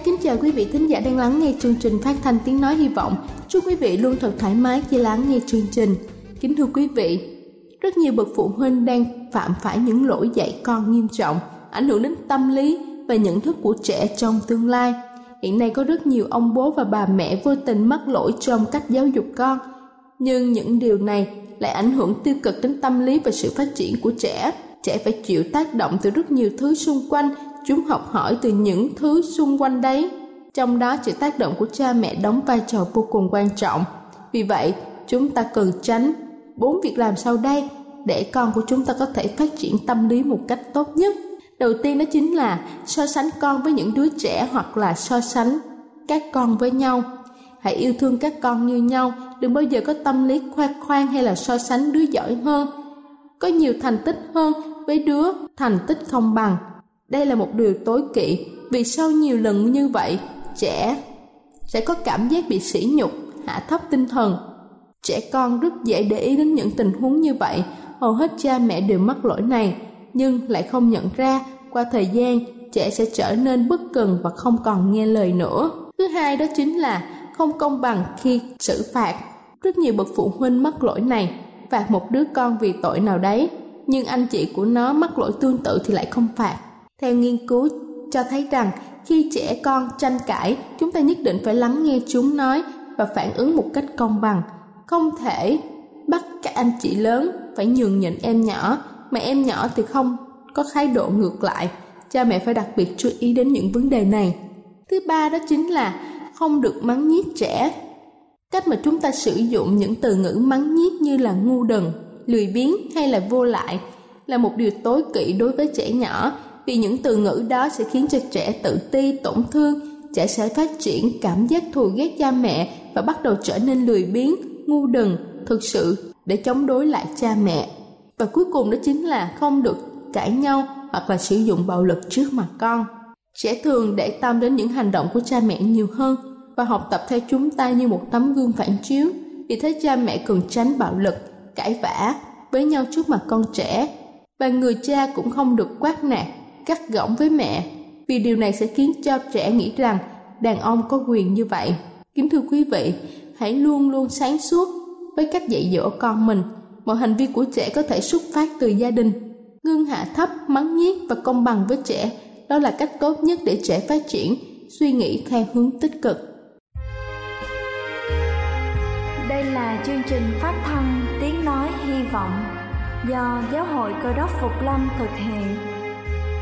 ái kính chào quý vị thính giả đang lắng nghe chương trình phát thanh tiếng nói hy vọng. Chúc quý vị luôn thật thoải mái khi lắng nghe chương trình. Kính thưa quý vị, rất nhiều bậc phụ huynh đang phạm phải những lỗi dạy con nghiêm trọng, ảnh hưởng đến tâm lý và nhận thức của trẻ trong tương lai. Hiện nay có rất nhiều ông bố và bà mẹ vô tình mắc lỗi trong cách giáo dục con, nhưng những điều này lại ảnh hưởng tiêu cực đến tâm lý và sự phát triển của trẻ. Trẻ phải chịu tác động từ rất nhiều thứ xung quanh chúng học hỏi từ những thứ xung quanh đấy. Trong đó sự tác động của cha mẹ đóng vai trò vô cùng quan trọng. Vì vậy, chúng ta cần tránh bốn việc làm sau đây để con của chúng ta có thể phát triển tâm lý một cách tốt nhất. Đầu tiên đó chính là so sánh con với những đứa trẻ hoặc là so sánh các con với nhau. Hãy yêu thương các con như nhau. Đừng bao giờ có tâm lý khoe khoang hay là so sánh đứa giỏi hơn. Có nhiều thành tích hơn với đứa thành tích không bằng đây là một điều tối kỵ vì sau nhiều lần như vậy, trẻ sẽ có cảm giác bị sỉ nhục, hạ thấp tinh thần. Trẻ con rất dễ để ý đến những tình huống như vậy, hầu hết cha mẹ đều mắc lỗi này, nhưng lại không nhận ra qua thời gian trẻ sẽ trở nên bất cần và không còn nghe lời nữa. Thứ hai đó chính là không công bằng khi xử phạt. Rất nhiều bậc phụ huynh mắc lỗi này, phạt một đứa con vì tội nào đấy, nhưng anh chị của nó mắc lỗi tương tự thì lại không phạt theo nghiên cứu cho thấy rằng khi trẻ con tranh cãi, chúng ta nhất định phải lắng nghe chúng nói và phản ứng một cách công bằng. Không thể bắt các anh chị lớn phải nhường nhịn em nhỏ, mà em nhỏ thì không có thái độ ngược lại. Cha mẹ phải đặc biệt chú ý đến những vấn đề này. Thứ ba đó chính là không được mắng nhiếc trẻ. Cách mà chúng ta sử dụng những từ ngữ mắng nhiếc như là ngu đần, lười biếng hay là vô lại là một điều tối kỵ đối với trẻ nhỏ vì những từ ngữ đó sẽ khiến cho trẻ tự ti, tổn thương, trẻ sẽ phát triển cảm giác thù ghét cha mẹ và bắt đầu trở nên lười biếng, ngu đần, thực sự để chống đối lại cha mẹ. Và cuối cùng đó chính là không được cãi nhau hoặc là sử dụng bạo lực trước mặt con. Trẻ thường để tâm đến những hành động của cha mẹ nhiều hơn và học tập theo chúng ta như một tấm gương phản chiếu. Vì thế cha mẹ cần tránh bạo lực, cãi vã với nhau trước mặt con trẻ và người cha cũng không được quát nạt gắt gỏng với mẹ vì điều này sẽ khiến cho trẻ nghĩ rằng đàn ông có quyền như vậy. Kính thưa quý vị, hãy luôn luôn sáng suốt với cách dạy dỗ con mình. Mọi hành vi của trẻ có thể xuất phát từ gia đình. Ngưng hạ thấp, mắng nhiếc và công bằng với trẻ, đó là cách tốt nhất để trẻ phát triển, suy nghĩ theo hướng tích cực. Đây là chương trình phát thanh Tiếng Nói Hy Vọng do Giáo hội Cơ đốc Phục Lâm thực hiện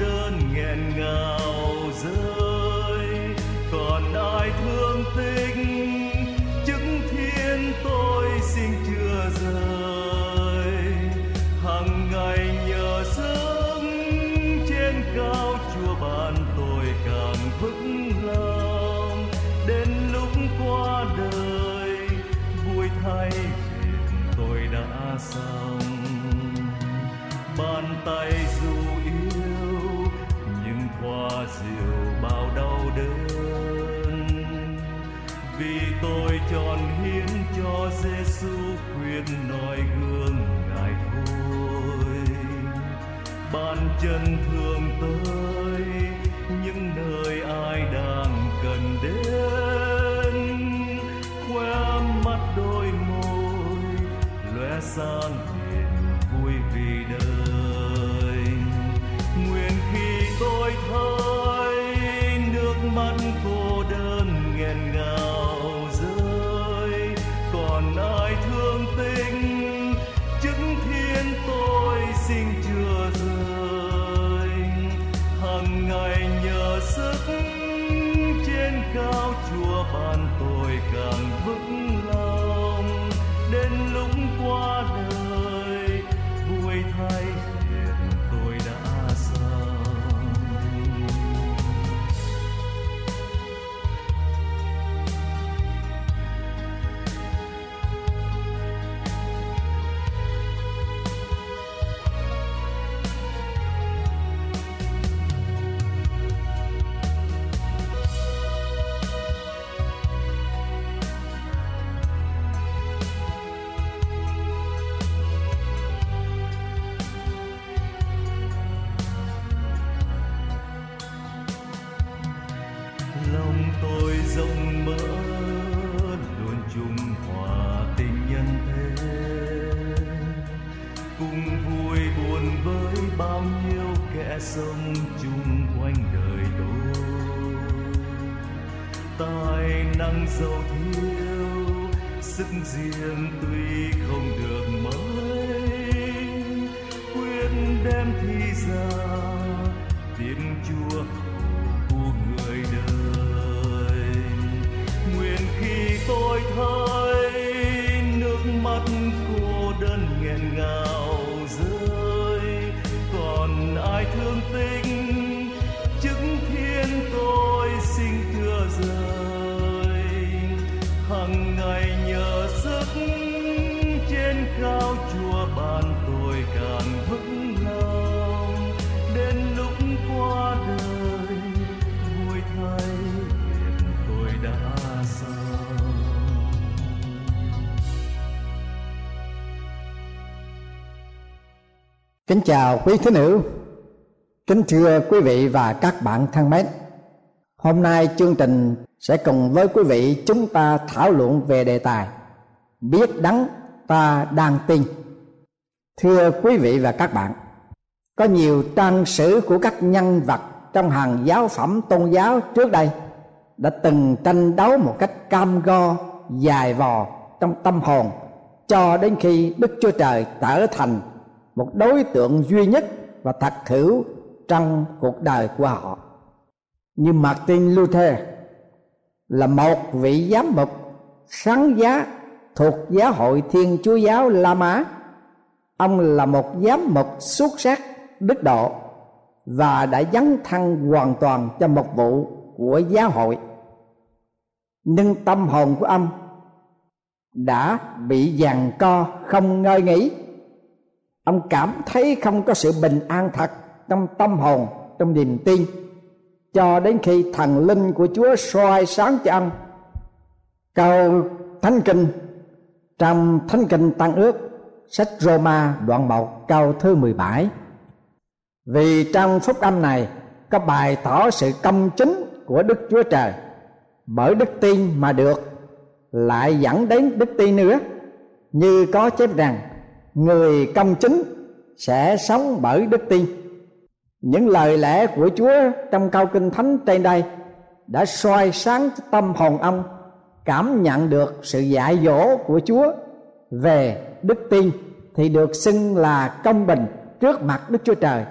đơn nghẹn ngào. Tròn hiến cho Giêsu khuyên nói gương ngài thôi. Bàn chân thương tới, những nơi ai đang cần đến. Khoe mắt đôi môi, lóe sáng niềm vui vì đời. Kính chào quý thính hữu, kính thưa quý vị và các bạn thân mến. Hôm nay chương trình sẽ cùng với quý vị chúng ta thảo luận về đề tài Biết đắng ta đang tin. Thưa quý vị và các bạn, có nhiều trang sử của các nhân vật trong hàng giáo phẩm tôn giáo trước đây đã từng tranh đấu một cách cam go dài vò trong tâm hồn cho đến khi Đức Chúa Trời trở thành một đối tượng duy nhất và thật hữu trong cuộc đời của họ. như Martin Luther là một vị giám mục sáng giá thuộc giáo hội Thiên Chúa giáo La Mã. Ông là một giám mục xuất sắc, đức độ và đã dấn thân hoàn toàn cho một vụ của giáo hội. Nhưng tâm hồn của ông đã bị giằng co không ngơi nghỉ. Ông cảm thấy không có sự bình an thật trong tâm hồn, trong niềm tin cho đến khi thần linh của Chúa soi sáng cho ông. Câu Thánh Kinh trong Thánh Kinh Tăng Ước sách Roma đoạn 1 câu thứ 17 Vì trong phúc âm này có bài tỏ sự công chính của Đức Chúa Trời bởi đức tin mà được lại dẫn đến đức tin nữa như có chép rằng người công chính sẽ sống bởi đức tin. Những lời lẽ của Chúa trong câu kinh thánh trên đây đã soi sáng tâm hồn ông, cảm nhận được sự dạy dỗ của Chúa về đức tin thì được xưng là công bình trước mặt Đức Chúa Trời,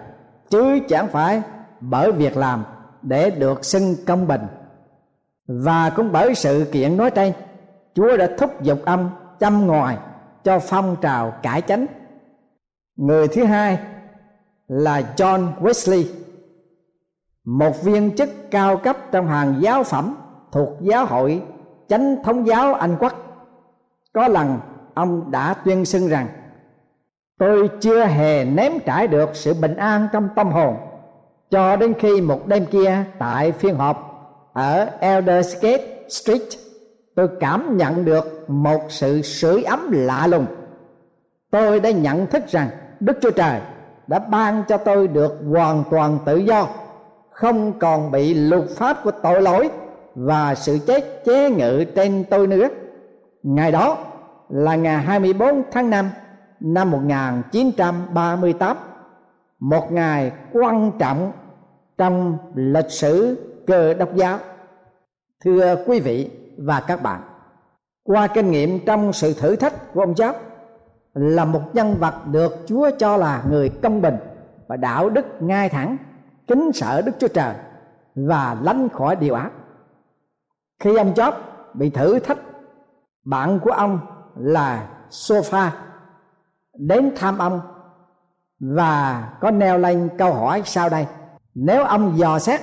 chứ chẳng phải bởi việc làm để được xưng công bình. Và cũng bởi sự kiện nói trên, Chúa đã thúc giục ông chăm ngòi cho phong trào cải chánh. Người thứ hai là John Wesley, một viên chức cao cấp trong hàng giáo phẩm thuộc giáo hội chánh thống giáo Anh quốc. Có lần, ông đã tuyên xưng rằng, tôi chưa hề ném trải được sự bình an trong tâm hồn cho đến khi một đêm kia tại phiên họp ở Eldersgate Street tôi cảm nhận được một sự sưởi ấm lạ lùng. Tôi đã nhận thức rằng đức chúa trời đã ban cho tôi được hoàn toàn tự do, không còn bị luật pháp của tội lỗi và sự chết chế ngự trên tôi nữa. Ngày đó là ngày 24 tháng 5 năm 1938 một ngày quan trọng trong lịch sử cơ đốc giáo. Thưa quý vị và các bạn. Qua kinh nghiệm trong sự thử thách của ông Giáp, là một nhân vật được Chúa cho là người công bình và đạo đức ngay thẳng, kính sợ Đức Chúa Trời và lánh khỏi điều ác. Khi ông Job bị thử thách, bạn của ông là Sofa đến thăm ông và có neo lên câu hỏi sau đây. Nếu ông dò xét,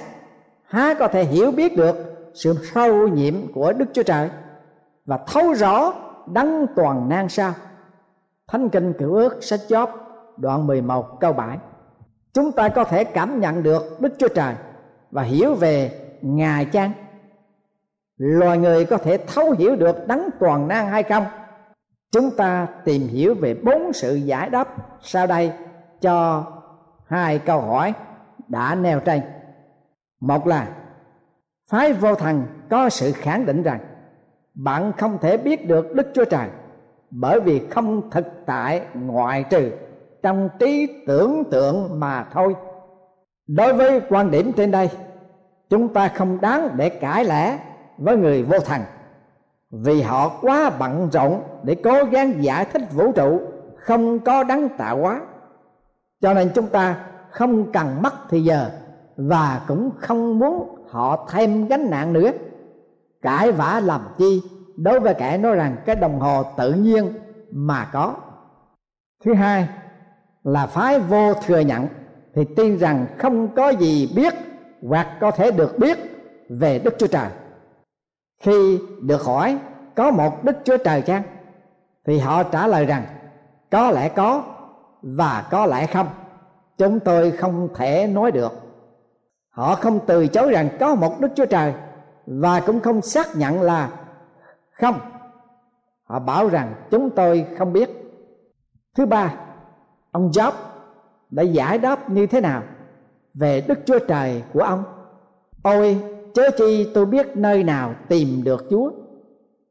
há có thể hiểu biết được sự sâu nhiệm của Đức Chúa Trời và thấu rõ đấng toàn năng sao Thánh kinh cựu ước, sách Job đoạn 11 câu 7 Chúng ta có thể cảm nhận được Đức Chúa Trời và hiểu về Ngài chăng? Loài người có thể thấu hiểu được đấng toàn năng hay không? Chúng ta tìm hiểu về bốn sự giải đáp sau đây cho hai câu hỏi đã nêu trên. Một là phái vô thần có sự khẳng định rằng, bạn không thể biết được Đức Chúa Trời, bởi vì không thực tại ngoại trừ trong trí tưởng tượng mà thôi. Đối với quan điểm trên đây, chúng ta không đáng để cãi lẽ với người vô thần, vì họ quá bận rộn để cố gắng giải thích vũ trụ không có đấng tạo hóa. Cho nên chúng ta không cần mất thì giờ và cũng không muốn họ thêm gánh nặng nữa. Cãi vã làm chi? Đối với kẻ nói rằng cái đồng hồ tự nhiên mà có. Thứ hai, là phái vô thừa nhận, thì tin rằng không có gì biết hoặc có thể được biết về đức chúa trời. Khi được hỏi có một đức chúa trời chăng, thì họ trả lời rằng có lẽ có và có lẽ không. Chúng tôi không thể nói được họ không từ chối rằng có một đức chúa trời và cũng không xác nhận là không. Họ bảo rằng chúng tôi không biết. Thứ ba, ông Job đã giải đáp như thế nào về Đức Chúa Trời của ông? Ôi, chớ chi tôi biết nơi nào tìm được Chúa,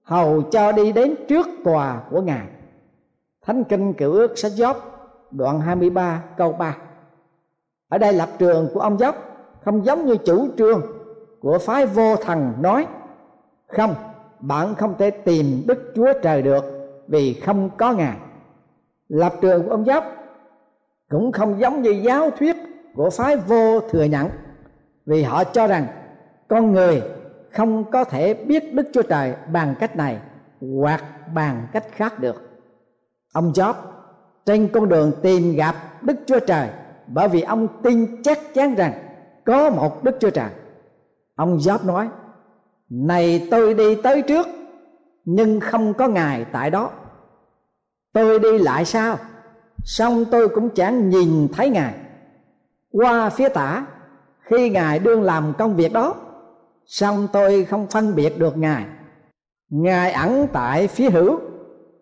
hầu cho đi đến trước tòa của Ngài. Thánh Kinh Cựu Ước sách Job đoạn 23 câu 3 Ở đây lập trường của ông Job không giống như chủ trương của phái vô thần nói. Không, bạn không thể tìm Đức Chúa Trời được vì không có Ngài. Lập trường của ông Giáp cũng không giống như giáo thuyết của phái vô thừa nhận vì họ cho rằng con người không có thể biết đức chúa trời bằng cách này hoặc bằng cách khác được. Ông job trên con đường tìm gặp đức chúa trời bởi vì ông tin chắc chắn rằng có một đức chúa trời. Ông Giáp nói, này tôi đi tới trước, nhưng không có ngài tại đó. Tôi đi lại sao? xong tôi cũng chẳng nhìn thấy ngài. Qua phía tả, khi ngài đương làm công việc đó, xong tôi không phân biệt được ngài. Ngài ẩn tại phía hữu,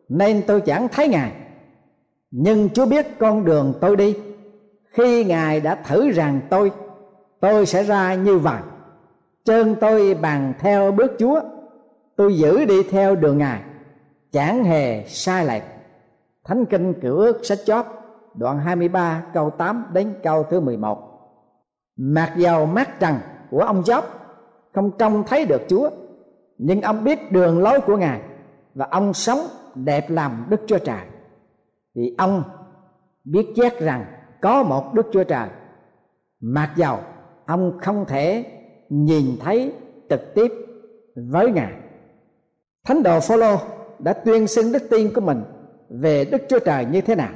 nên tôi chẳng thấy ngài. Nhưng chúa biết con đường tôi đi. Khi ngài đã thử rằng tôi tôi sẽ ra như vậy chân tôi bằng theo bước chúa. Tôi giữ đi theo đường ngài. Chẳng hề sai lệch. Thánh kinh cựu ước sách chót đoạn 23 câu 8 đến câu thứ 11 mặc dầu mắt trần của ông chóp không trông thấy được chúa, nhưng ông biết đường lối của ngài và ông sống đẹp làm đức chúa trời. Vì ông biết chắc rằng có một đức chúa trời. Mặc dầu ông không thể nhìn thấy trực tiếp với ngài. Thánh đồ phaolô đã tuyên xưng đức tin của mình về đức chúa trời như thế nào?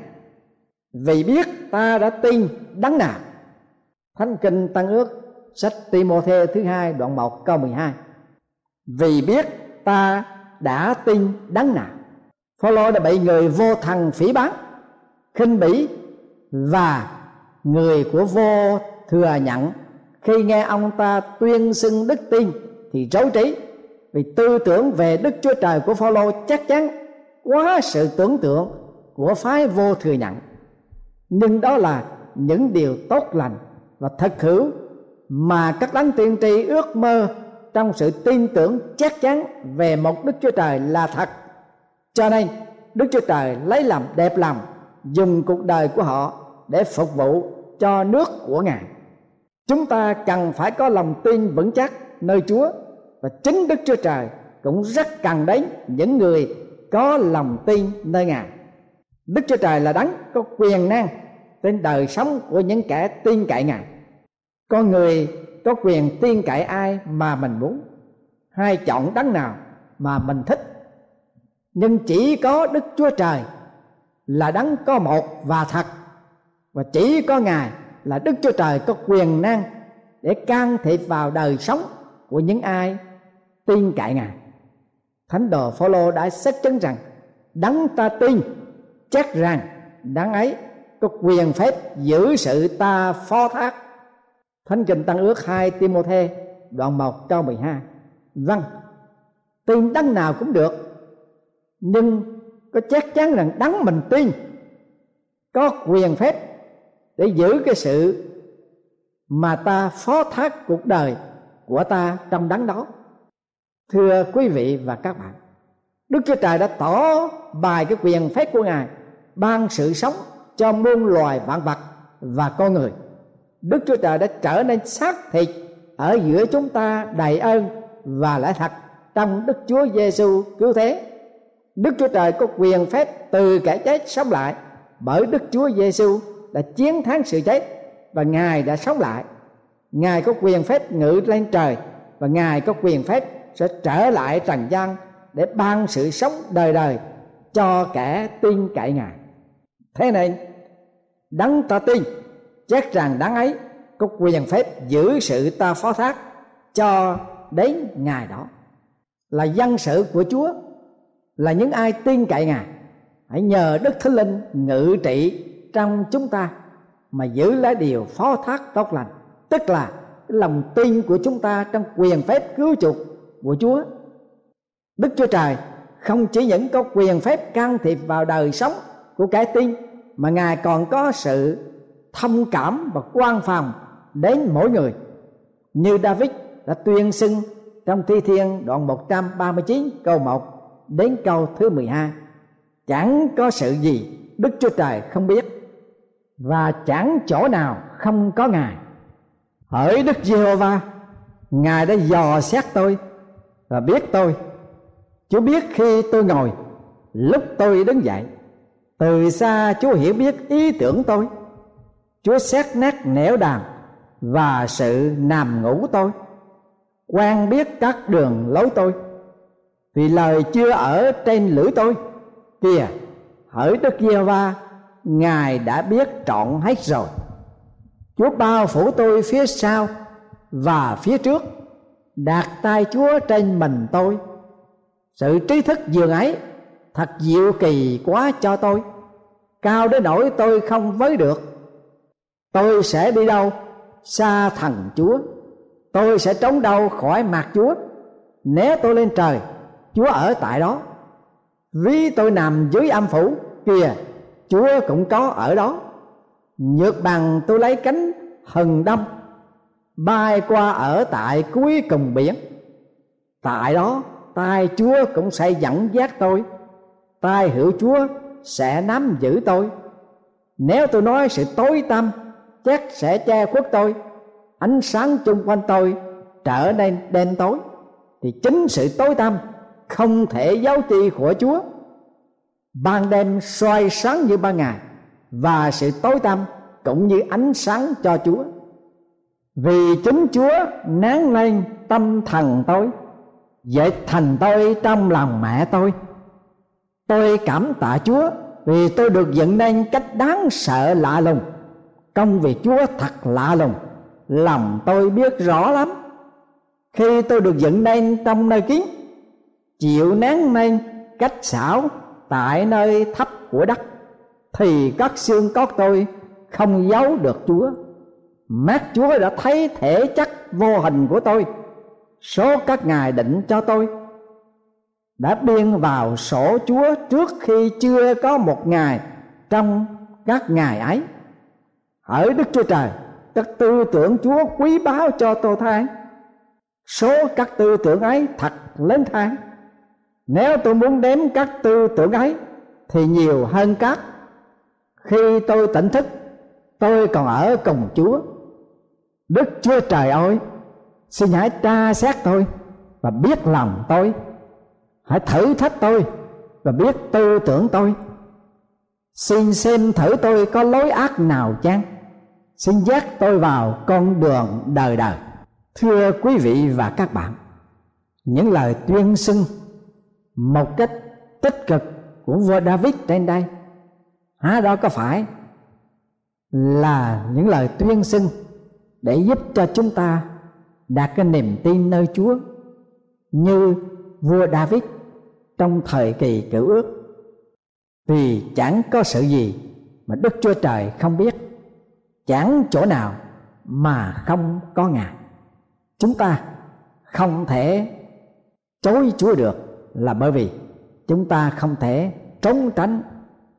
Vì biết ta đã tin đấng nào? Thánh kinh tăng ước sách Timôthê thứ hai đoạn 1 câu 12 vì biết ta đã tin đấng nào? Phaolô đã bị người vô thần phỉ báng, khinh bỉ và người của vô thừa nhận khi nghe ông ta tuyên xưng đức tin, thì rối trí. Vì tư tưởng về đức chúa trời của phaolô chắc chắn quá sự tưởng tượng của phái vô thừa nhận. Nhưng đó là những điều tốt lành và thật hữu mà các đấng tiên tri ước mơ trong sự tin tưởng chắc chắn về một đức chúa trời là thật. Cho nên, đức chúa trời lấy làm đẹp lòng, dùng cuộc đời của họ để phục vụ cho nước của ngài chúng ta cần phải có lòng tin vững chắc nơi chúa và chính đức chúa trời cũng rất cần đến những người có lòng tin nơi ngài. Đức chúa trời là đấng có quyền năng trên đời sống của những kẻ tin cậy ngài. Con người có quyền tin cậy ai mà mình muốn. Hay chọn đấng nào mà mình thích. Nhưng chỉ có đức chúa trời là đấng có một và thật. Và chỉ có ngài là đức chúa trời có quyền năng để can thiệp vào đời sống của những ai tin cậy ngài. Thánh đồ phaolô đã xác chứng rằng đấng ta tin, chắc rằng đấng ấy có quyền phép giữ sự ta phó thác. Thánh kinh tăng ước 2 Timôthê đoạn 1 câu 12 vâng tin đấng nào cũng được, nhưng có chắc chắn rằng đấng mình tin có quyền phép để giữ cái sự mà ta phó thác cuộc đời của ta trong đắng đó. Thưa quý vị và các bạn, đức chúa trời đã tỏ bài cái quyền phép của ngài, ban sự sống cho muôn loài vạn vật và con người. Đức chúa trời đã trở nên xác thịt ở giữa chúng ta đầy ơn và lẽ thật trong đức chúa giêsu cứu thế. Đức chúa trời có quyền phép từ kẻ chết sống lại bởi đức chúa giêsu đã chiến thắng sự chết và ngài đã sống lại. Ngài có quyền phép ngự lên trời và ngài có quyền phép sẽ trở lại trần gian để ban sự sống đời đời cho kẻ tin cậy ngài. Thế nên, đấng ta tin, chắc rằng đấng ấy có quyền phép giữ sự ta phó thác cho đến ngày đó. Là dân sự của chúa, là những ai tin cậy ngài, hãy nhờ đức thánh linh ngự trị trong chúng ta mà giữ lấy điều phó thác tốt lành tức là lòng tin của chúng ta trong quyền phép cứu chuộc của Chúa. Đức Chúa Trời không chỉ những có quyền phép can thiệp vào đời sống của cái tin, mà Ngài còn có sự thông cảm và quan phòng đến mỗi người. Như David đã tuyên xưng trong Thi Thiên đoạn 139 câu 1 đến câu thứ 12. Chẳng có sự gì Đức Chúa Trời không biết và chẳng chỗ nào không có Ngài. Hỡi Đức Giê-hô-va, Ngài đã dò xét tôi và biết tôi chúa biết khi tôi ngồi lúc tôi đứng dậy từ xa chúa hiểu biết ý tưởng tôi chúa xét nát nẻo đàn và sự nằm ngủ tôi quan biết các đường lối tôi vì lời chưa ở trên lưỡi tôi kìa hỡi đức Giê-hô-va ngài đã biết trọn hết rồi. Chúa bao phủ tôi phía sau và phía trước, đặt tay chúa trên mình tôi. Sự trí thức dường ấy thật diệu kỳ quá cho tôi. Cao đến nỗi tôi không với được. Tôi sẽ đi đâu? Xa thần chúa. Tôi sẽ trốn đâu khỏi mặt chúa? Né tôi lên trời, chúa ở tại đó. Vì tôi nằm dưới âm phủ kìa chúa cũng có ở đó. Nhược bằng tôi lấy cánh hừng đông, bay qua ở tại cuối cùng biển. Tại đó tay chúa cũng sẽ dẫn dắt tôi. Tay hữu chúa sẽ nắm giữ tôi. Nếu tôi nói sự tối tăm, chắc sẽ che khuất tôi. Ánh sáng chung quanh tôi trở nên đen tối. Thì chính sự tối tăm không thể giấu chi của chúa ban đêm soi sáng như ban ngày và sự tối tăm cũng như ánh sáng cho chúa. Vì chính chúa nán lên tâm thần tôi dạy thành tôi trong lòng mẹ tôi. Tôi cảm tạ chúa vì tôi được dựng nên cách đáng sợ lạ lùng. Công việc chúa thật lạ lùng, lòng tôi biết rõ lắm. Khi tôi được dựng nên trong nơi kín, chịu nén lên cách xảo tại nơi thấp của đất, thì các xương cốt tôi không giấu được chúa. Mắt chúa đã thấy thể chất vô hình của tôi. Số các ngài định cho tôi đã biên vào sổ chúa trước khi chưa có một ngày trong các ngày ấy. Ở đức chúa trời, các tư tưởng chúa quý báu cho tôi thay. Số các tư tưởng ấy thật lớn thang nếu tôi muốn đếm các tư tưởng ấy, thì nhiều hơn các. Khi tôi tỉnh thức, tôi còn ở cùng chúa. Đức chúa trời ơi, xin hãy tra xét tôi và biết lòng tôi. Hãy thử thách tôi và biết tư tưởng tôi. Xin xem thử tôi có lối ác nào chăng? Xin dắt tôi vào con đường đời đời. Thưa quý vị và các bạn, những lời tuyên xưng một cách tích cực của vua David trên đây. Há đó có phải là những lời tuyên xưng để giúp cho chúng ta đạt cái niềm tin nơi Chúa như vua David trong thời kỳ cựu ước? Vì chẳng có sự gì mà Đức Chúa Trời không biết, chẳng chỗ nào mà không có Ngài. Chúng ta không thể chối Chúa được là bởi vì chúng ta không thể trốn tránh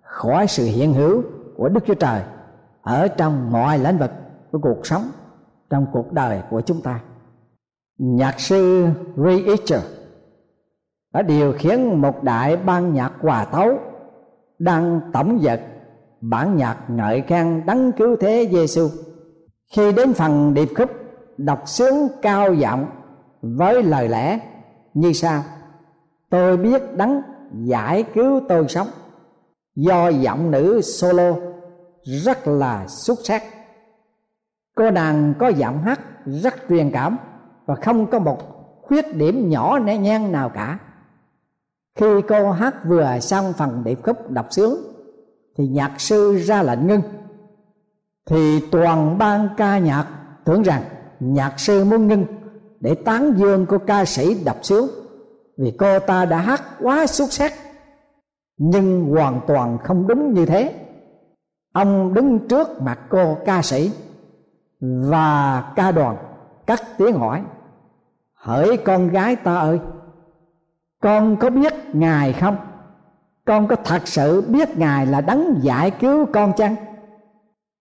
khỏi sự hiện hữu của Đức Chúa Trời ở trong mọi lĩnh vực của cuộc sống, trong cuộc đời của chúng ta. Nhạc sư Ray Eacher đã điều khiển một đại ban nhạc hòa tấu đang tổng dật bản nhạc ngợi khen đấng cứu thế Giêsu khi đến phần điệp khúc, đọc sướng cao giọng với lời lẽ như sau tôi biết đấng giải cứu tôi sống. Do giọng nữ solo rất là xuất sắc. Cô nàng có giọng hát rất truyền cảm và không có một khuyết điểm nhỏ nẻ nhan nào cả. Khi cô hát vừa xong phần điệp khúc đọc sướng, thì nhạc sư ra lệnh ngưng. Thì toàn ban ca nhạc tưởng rằng nhạc sư muốn ngưng để tán dương cô ca sĩ đọc sướng vì cô ta đã hát quá xuất sắc, nhưng hoàn toàn không đúng như thế. Ông đứng trước mặt cô ca sĩ và ca đoàn cắt tiếng hỏi, hỡi con gái ta ơi, con có biết ngài không? Con có thật sự biết ngài là đấng giải cứu con chăng?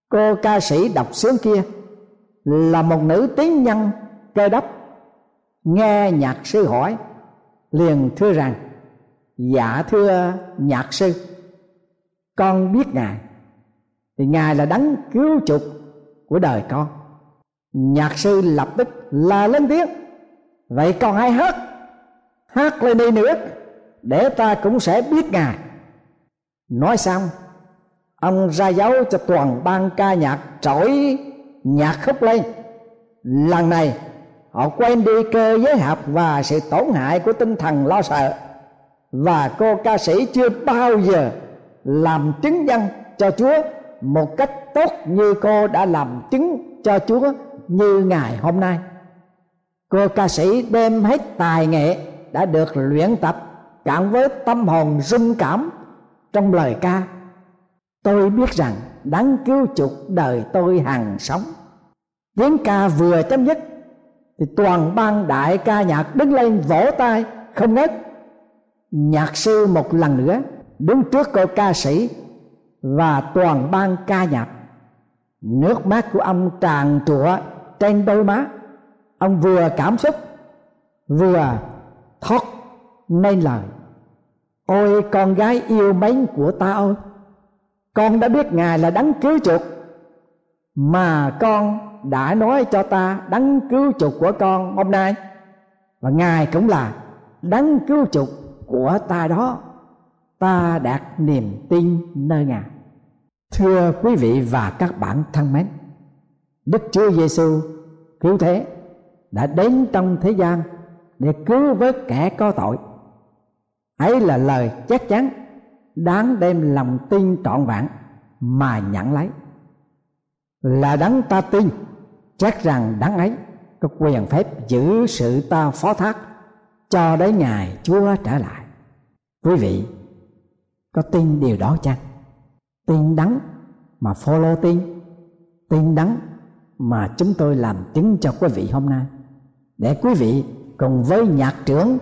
Cô ca sĩ đọc sướng kia, là một nữ tiếng nhân cơ đốc. Nghe nhạc sư hỏi liền thưa rằng dạ thưa nhạc sư, con biết ngài. Thì ngài là đấng cứu chuộc của đời con. Nhạc sư lập tức là lên tiếng, vậy còn ai hát? Hát lên đi nữa, để ta cũng sẽ biết ngài. Nói xong, ông ra dấu cho toàn ban ca nhạc trỗi nhạc khúc lên. Lần này họ quên đi cơ giới học và sự tổn hại của tinh thần lo sợ và cô ca sĩ chưa bao giờ làm chứng dân cho Chúa một cách tốt như cô đã làm chứng cho Chúa như ngày hôm nay. Cô ca sĩ đem hết tài nghệ đã được luyện tập, cảm với tâm hồn rung cảm trong lời ca. Tôi biết rằng đáng cứu chuộc đời tôi hằng sống. Tiếng ca vừa chấm dứt thì toàn ban đại ca nhạc đứng lên vỗ tay, không ngớt. Nhạc sư một lần nữa đứng trước cô ca sĩ và toàn ban ca nhạc. Nước mắt của ông tràn trụa trên đôi má. Ông vừa cảm xúc, vừa thoát nên lời. Ôi, con gái yêu mến của ta ơi, con đã biết ngài là đấng cứu chuộc, mà con đã nói cho ta đấng cứu chuộc của con hôm nay. Và ngài cũng là đấng cứu chuộc của ta đó. Ta đạt niềm tin nơi ngài. Thưa quý vị và các bạn thân mến, đức chúa giêsu cứu thế đã đến trong thế gian để cứu vớt kẻ có tội. Ấy là lời chắc chắn đáng đem lòng tin trọn vẹn mà nhận lấy. Là đấng ta tin chắc rằng đáng ấy có quyền phép giữ sự ta phó thác cho đến ngày Chúa trở lại. Quý vị có tin điều đó chăng? Tin đắng mà follow tin, tin đắng mà chúng tôi làm chứng cho quý vị hôm nay để quý vị cùng với nhạc trưởng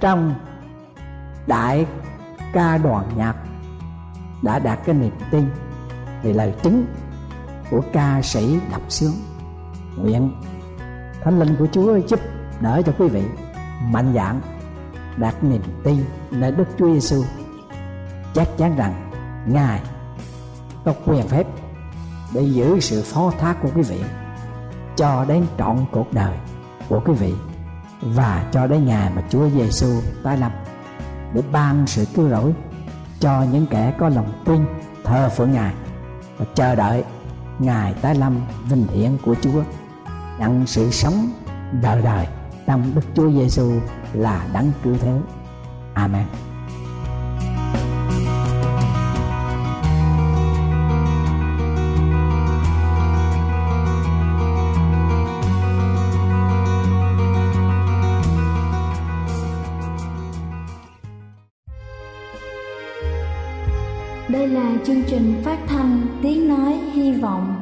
trong đại ca đoàn nhạc đã đạt cái niềm tin về lời chứng của ca sĩ đọc sướng nguyện thánh linh của chúa giúp đỡ cho quý vị mạnh dạn đạt niềm tin nơi đức chúa giêsu chắc chắn rằng ngài có quyền phép để giữ sự phó thác của quý vị cho đến trọn cuộc đời của quý vị và cho đến ngày mà Chúa Giêsu tái lâm để ban sự cứu rỗi cho những kẻ có lòng tin thờ phượng Ngài và chờ đợi Ngài tái lâm vinh hiển của Chúa đặng sự sống, đời đời trong Đức Chúa Giêsu là đấng cứu thế. Amen. Đây là chương trình phát thanh Tiếng Nói Hy Vọng